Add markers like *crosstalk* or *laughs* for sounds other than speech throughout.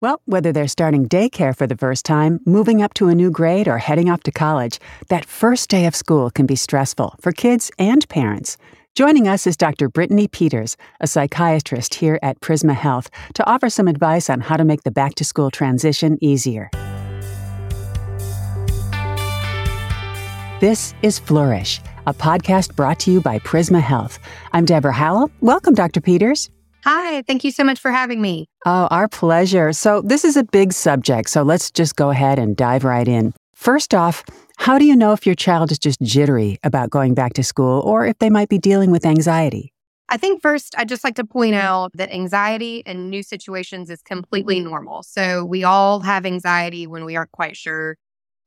Well, whether they're starting daycare for the first time, moving up to a new grade, or heading off to college, that first day of school can be stressful for kids and parents. Joining us is Dr. Brittany Peters, a psychiatrist here at Prisma Health, to offer some advice on how to make the back to school transition easier. This is Flourish, a podcast brought to you by Prisma Health. I'm Deborah Howell. Welcome, Dr. Peters. Hi, thank you so much for having me. Oh, our pleasure. So, this is a big subject, so let's just go ahead and dive right in. First off, how do you know if your child is just jittery about going back to school or if they might be dealing with anxiety? I think first, I'd just like to point out that anxiety in new situations is completely normal. So, we all have anxiety when we aren't quite sure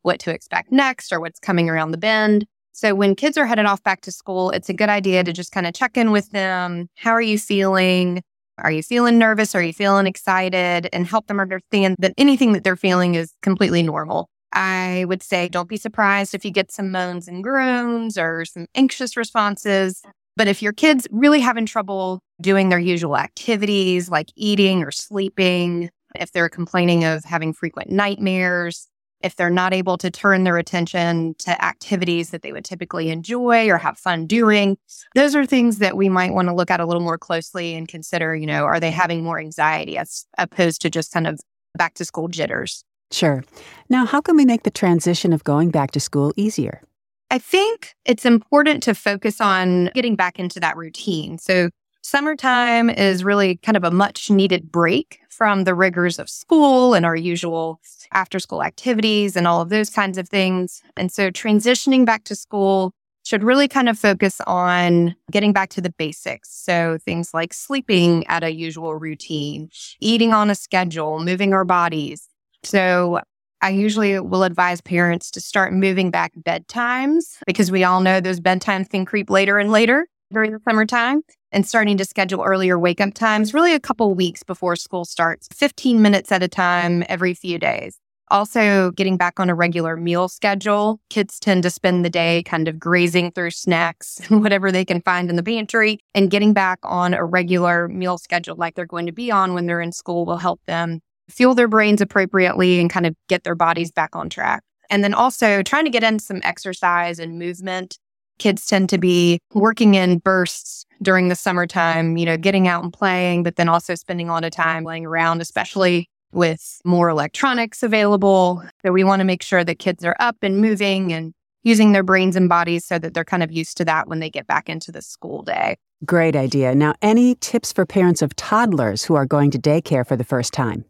what to expect next or what's coming around the bend. So when kids are headed off back to school, it's a good idea to just kind of check in with them. How are you feeling? Are you feeling nervous? Are you feeling excited? And help them understand that anything that they're feeling is completely normal. I would say don't be surprised if you get some moans and groans or some anxious responses. But if your kid's really having trouble doing their usual activities like eating or sleeping, if they're complaining of having frequent nightmares, if they're not able to turn their attention to activities that they would typically enjoy or have fun doing, those are things that we might want to look at a little more closely and consider, you know, are they having more anxiety as opposed to just kind of back to school jitters? Sure. Now, how can we make the transition of going back to school easier? I think it's important to focus on getting back into that routine. So, Summertime is really kind of a much needed break from the rigors of school and our usual after school activities and all of those kinds of things. And so transitioning back to school should really kind of focus on getting back to the basics. So things like sleeping at a usual routine, eating on a schedule, moving our bodies. So I usually will advise parents to start moving back bedtimes because we all know those bedtimes can creep later and later during the summertime and starting to schedule earlier wake up times, really a couple weeks before school starts, 15 minutes at a time every few days. Also, getting back on a regular meal schedule. Kids tend to spend the day kind of grazing through snacks, *laughs* and whatever they can find in the pantry, and getting back on a regular meal schedule like they're going to be on when they're in school will help them fuel their brains appropriately and kind of get their bodies back on track. And then also trying to get in some exercise and movement kids tend to be working in bursts during the summertime, you know, getting out and playing, but then also spending a lot of time laying around, especially with more electronics available. So we want to make sure that kids are up and moving and using their brains and bodies so that they're kind of used to that when they get back into the school day. Great idea. Now, any tips for parents of toddlers who are going to daycare for the first time?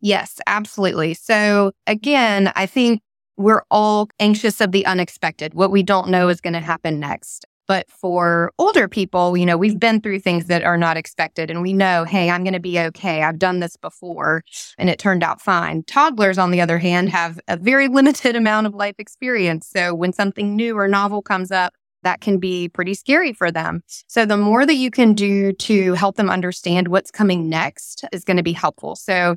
Yes, absolutely. So, again, I think we're all anxious of the unexpected. What we don't know is going to happen next. But for older people, you know, we've been through things that are not expected and we know, hey, I'm going to be okay. I've done this before and it turned out fine. Toddlers, on the other hand, have a very *laughs* limited amount of life experience. So when something new or novel comes up, that can be pretty scary for them. So the more that you can do to help them understand what's coming next is going to be helpful. So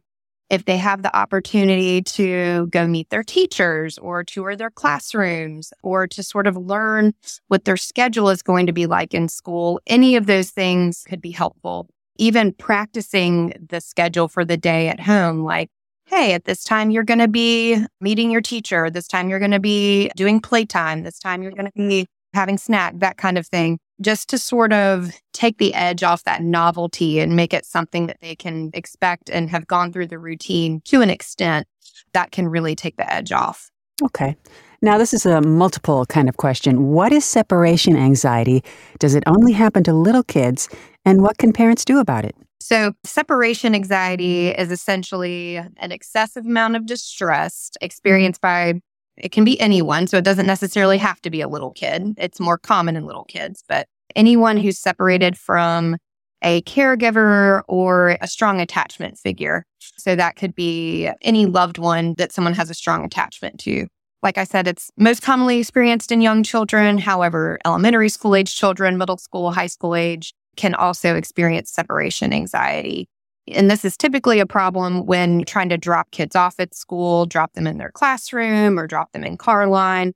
if they have the opportunity to go meet their teachers or tour their classrooms or to sort of learn what their schedule is going to be like in school, any of those things could be helpful. Even practicing the schedule for the day at home, like, hey, at this time you're going to be meeting your teacher. This time you're going to be doing playtime. This time you're going to be having snack, that kind of thing just to sort of take the edge off that novelty and make it something that they can expect and have gone through the routine to an extent that can really take the edge off. Okay. Now, this is a multiple kind of question. What is separation anxiety? Does it only happen to little kids? And what can parents do about it? So, separation anxiety is essentially an excessive amount of distress experienced by it can be anyone. So it doesn't necessarily have to be a little kid. It's more common in little kids, but anyone who's separated from a caregiver or a strong attachment figure. So that could be any loved one that someone has a strong attachment to. Like I said, it's most commonly experienced in young children. However, elementary school age children, middle school, high school age can also experience separation anxiety. And this is typically a problem when trying to drop kids off at school, drop them in their classroom or drop them in car line.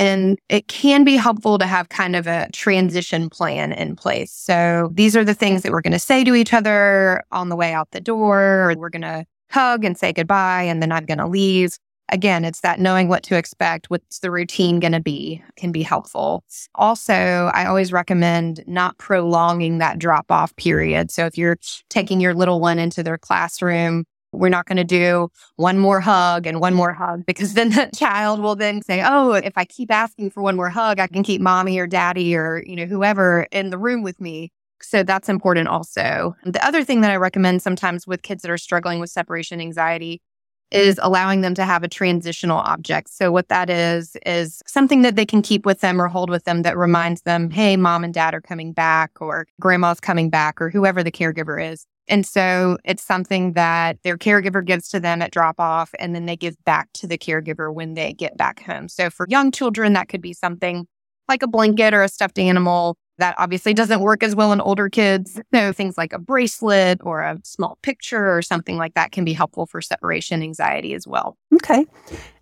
And it can be helpful to have kind of a transition plan in place. So these are the things that we're going to say to each other on the way out the door, or we're going to hug and say goodbye and then I'm going to leave. Again, it's that knowing what to expect, what's the routine going to be can be helpful. Also, I always recommend not prolonging that drop off period. So if you're taking your little one into their classroom, we're not going to do one more hug and one more hug because then the child will then say, Oh, if I keep asking for one more hug, I can keep mommy or daddy or, you know, whoever in the room with me. So that's important also. The other thing that I recommend sometimes with kids that are struggling with separation anxiety is allowing them to have a transitional object. So what that is is something that they can keep with them or hold with them that reminds them, "Hey, mom and dad are coming back or grandma's coming back or whoever the caregiver is." And so it's something that their caregiver gives to them at drop off and then they give back to the caregiver when they get back home. So for young children that could be something like a blanket or a stuffed animal that obviously doesn't work as well in older kids. Mm-hmm. So things like a bracelet or a small picture or something like that can be helpful for separation anxiety as well. Okay.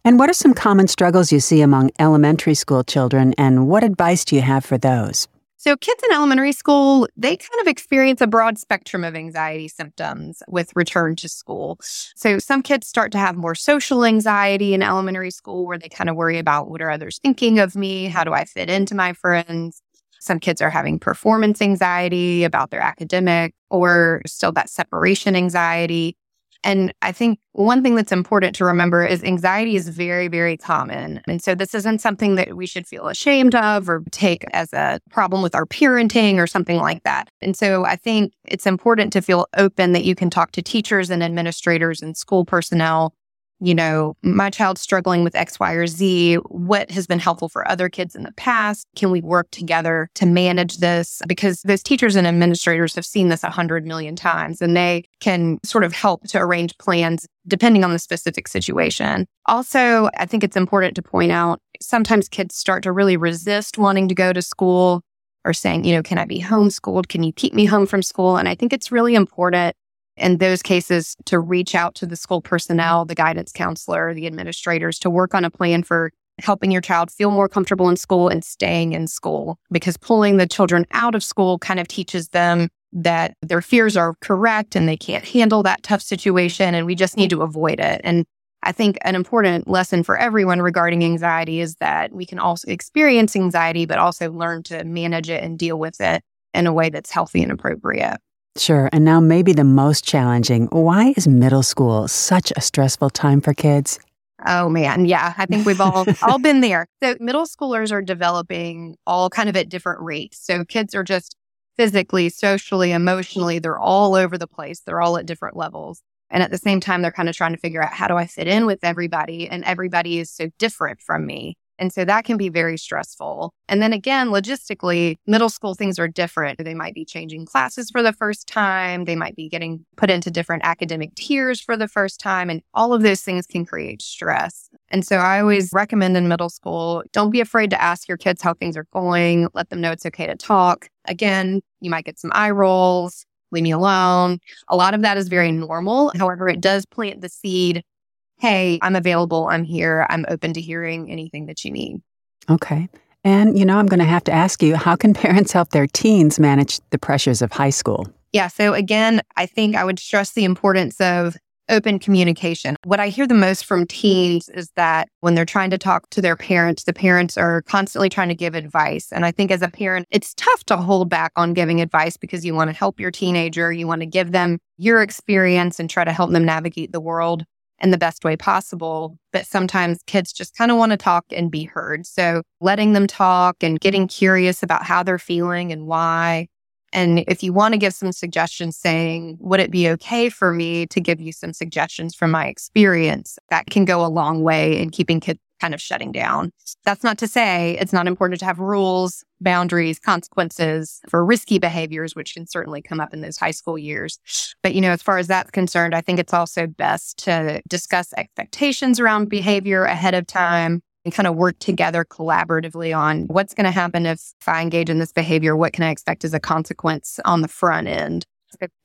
And what are some common struggles you see among elementary school children, and what advice do you have for those? So, kids in elementary school, they kind of experience a broad spectrum of anxiety symptoms with return to school. So, some kids start to have more social anxiety in elementary school where they kind of worry about what are others thinking of me? How do I fit into my friends? Some kids are having performance anxiety about their academic or still that separation anxiety. And I think one thing that's important to remember is anxiety is very, very common. And so this isn't something that we should feel ashamed of or take as a problem with our parenting or something like that. And so I think it's important to feel open that you can talk to teachers and administrators and school personnel you know, my child's struggling with X, Y, or Z. What has been helpful for other kids in the past? Can we work together to manage this? Because those teachers and administrators have seen this a hundred million times and they can sort of help to arrange plans depending on the specific situation. Also, I think it's important to point out sometimes kids start to really resist wanting to go to school or saying, you know, can I be homeschooled? Can you keep me home from school? And I think it's really important in those cases to reach out to the school personnel, the guidance counselor, the administrators to work on a plan for helping your child feel more comfortable in school and staying in school because pulling the children out of school kind of teaches them that their fears are correct and they can't handle that tough situation and we just need to avoid it. And I think an important lesson for everyone regarding anxiety is that we can also experience anxiety, but also learn to manage it and deal with it in a way that's healthy and appropriate. Sure. And now, maybe the most challenging why is middle school such a stressful time for kids? Oh man, yeah, I think we've all all *laughs* been there. So middle schoolers are developing all kind of at different rates. So kids are just physically, socially, emotionally, they're all over the place. They're all at different levels. And at the same time, they're kind of trying to figure out how do I fit in with everybody? And everybody is so different from me. And so that can be very stressful. And then again, logistically, middle school things are different. They might be changing classes for the first time. They might be getting put into different academic tiers for the first time. And all of those things can create stress. And so I always recommend in middle school, don't be afraid to ask your kids how things are going. Let them know it's okay to talk. Again, you might get some eye rolls. Leave me alone. A lot of that is very normal. However, it does plant the seed hey, I'm available. I'm here. I'm open to hearing anything that you need. Okay. And, you know, I'm going to have to ask you how can *laughs* parents help their teens manage the pressures of high school? Yeah. So, again, I think I would stress the importance of open communication. What I hear the most from teens is that when they're trying to talk to their parents, the parents are constantly trying to give advice. And I think as a parent, it's tough to hold back on giving advice because you want to help your teenager, you want to give them your experience and try to help them navigate the world in the best way possible. But sometimes kids just kind of want to talk and be heard. So letting them talk and getting curious about how they're feeling and why. And if you want to give some suggestions saying, would it be okay for me to give you some suggestions from my experience? That can go a long way in keeping kids kind of shutting down. That's not to say it's not important to have rules, boundaries, consequences for risky behaviors, which can certainly come up in those high school years. But, you know, as far as that's concerned, I think it's also best to discuss expectations around behavior ahead of time and kind of work together collaboratively on what's going to happen if, I engage in this behavior, what can I expect as a consequence on the front end?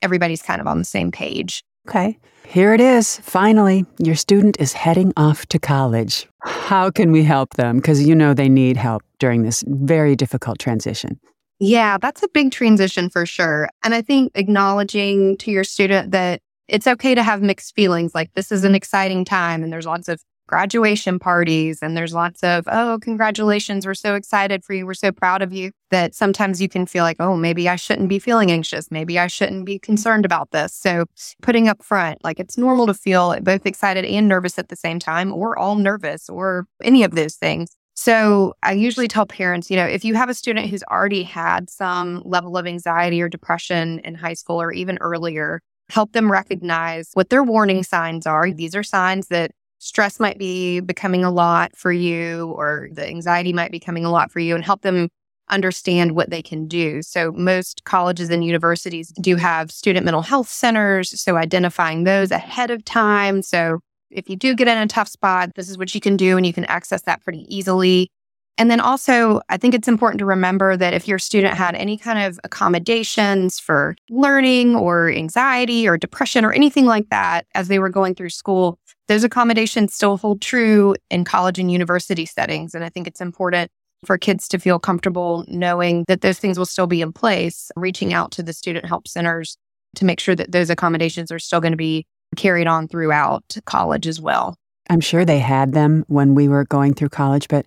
Everybody's kind of on the same page. Okay. Here it is. Finally, your student is heading off to college. How can we help them? Because you know they need help during this very difficult transition. Yeah, that's a big transition for sure. And I think acknowledging to your student that it's okay to have mixed feelings. Like this is an exciting time and there's lots of graduation parties and there's lots of, oh, congratulations. We're so excited for you. We're so proud of you that sometimes you can feel like, oh, maybe I shouldn't be feeling anxious. Maybe I shouldn't be concerned about this. So putting up front, like it's normal to feel both excited and nervous at the same time or all nervous or any of those things. So I usually tell parents, you know, if you have a student who's already had some level of anxiety or depression in high school or even earlier, help them recognize what their warning signs are. These are signs that stress might be becoming a lot for you or the anxiety might be becoming a lot for you and help them understand what they can do. So most colleges and universities do have student mental health centers. So identifying those ahead of time. So if you do get in a tough spot, this is what you can do and you can access that pretty easily. And then also, I think it's important to remember that if your student had any kind of accommodations for learning or anxiety or depression or anything like that as they were going through school, those accommodations still hold true in college and university settings. And I think it's important for kids to feel comfortable knowing that those things will still be in place, reaching out to the student help centers to make sure that those accommodations are still going to be carried on throughout college as well. I'm sure they had them when we were going through college, but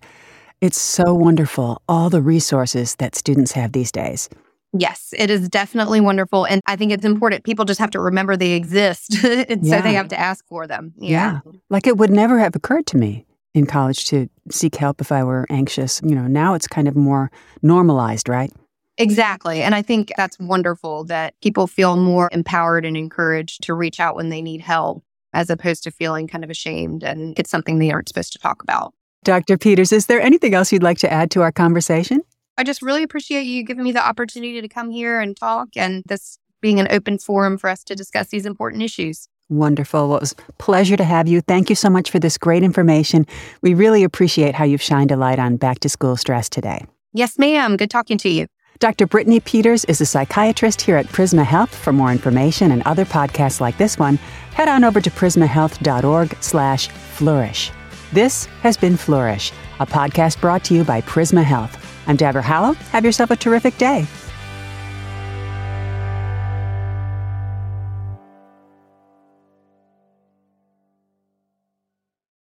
it's so wonderful, all the resources that students have these days. Yes, it is definitely wonderful. And I think it's important. People just have to remember they exist. *laughs* and yeah. so they have to ask for them. Yeah. yeah. Like it would never have occurred to me in college to seek help if I were anxious. You know, now it's kind of more normalized, right? Exactly. And I think that's wonderful that people feel more empowered and encouraged to reach out when they need help as opposed to feeling kind of ashamed and it's something they aren't supposed to talk about. Dr. Peters, is there anything else you'd like to add to our conversation? I just really appreciate you giving me the opportunity to come here and talk and this being an open forum for us to discuss these important issues. Wonderful. Well, it was a pleasure to have you. Thank you so much for this great information. We really appreciate how you've shined a light on back to school stress today. Yes, ma'am. Good talking to you. Dr. Brittany Peters is a psychiatrist here at Prisma Health. For more information and other podcasts like this one, head on over to prismahealth.org slash flourish. This has been Flourish, a podcast brought to you by Prisma Health. I'm Deborah Hallow. Have yourself a terrific day.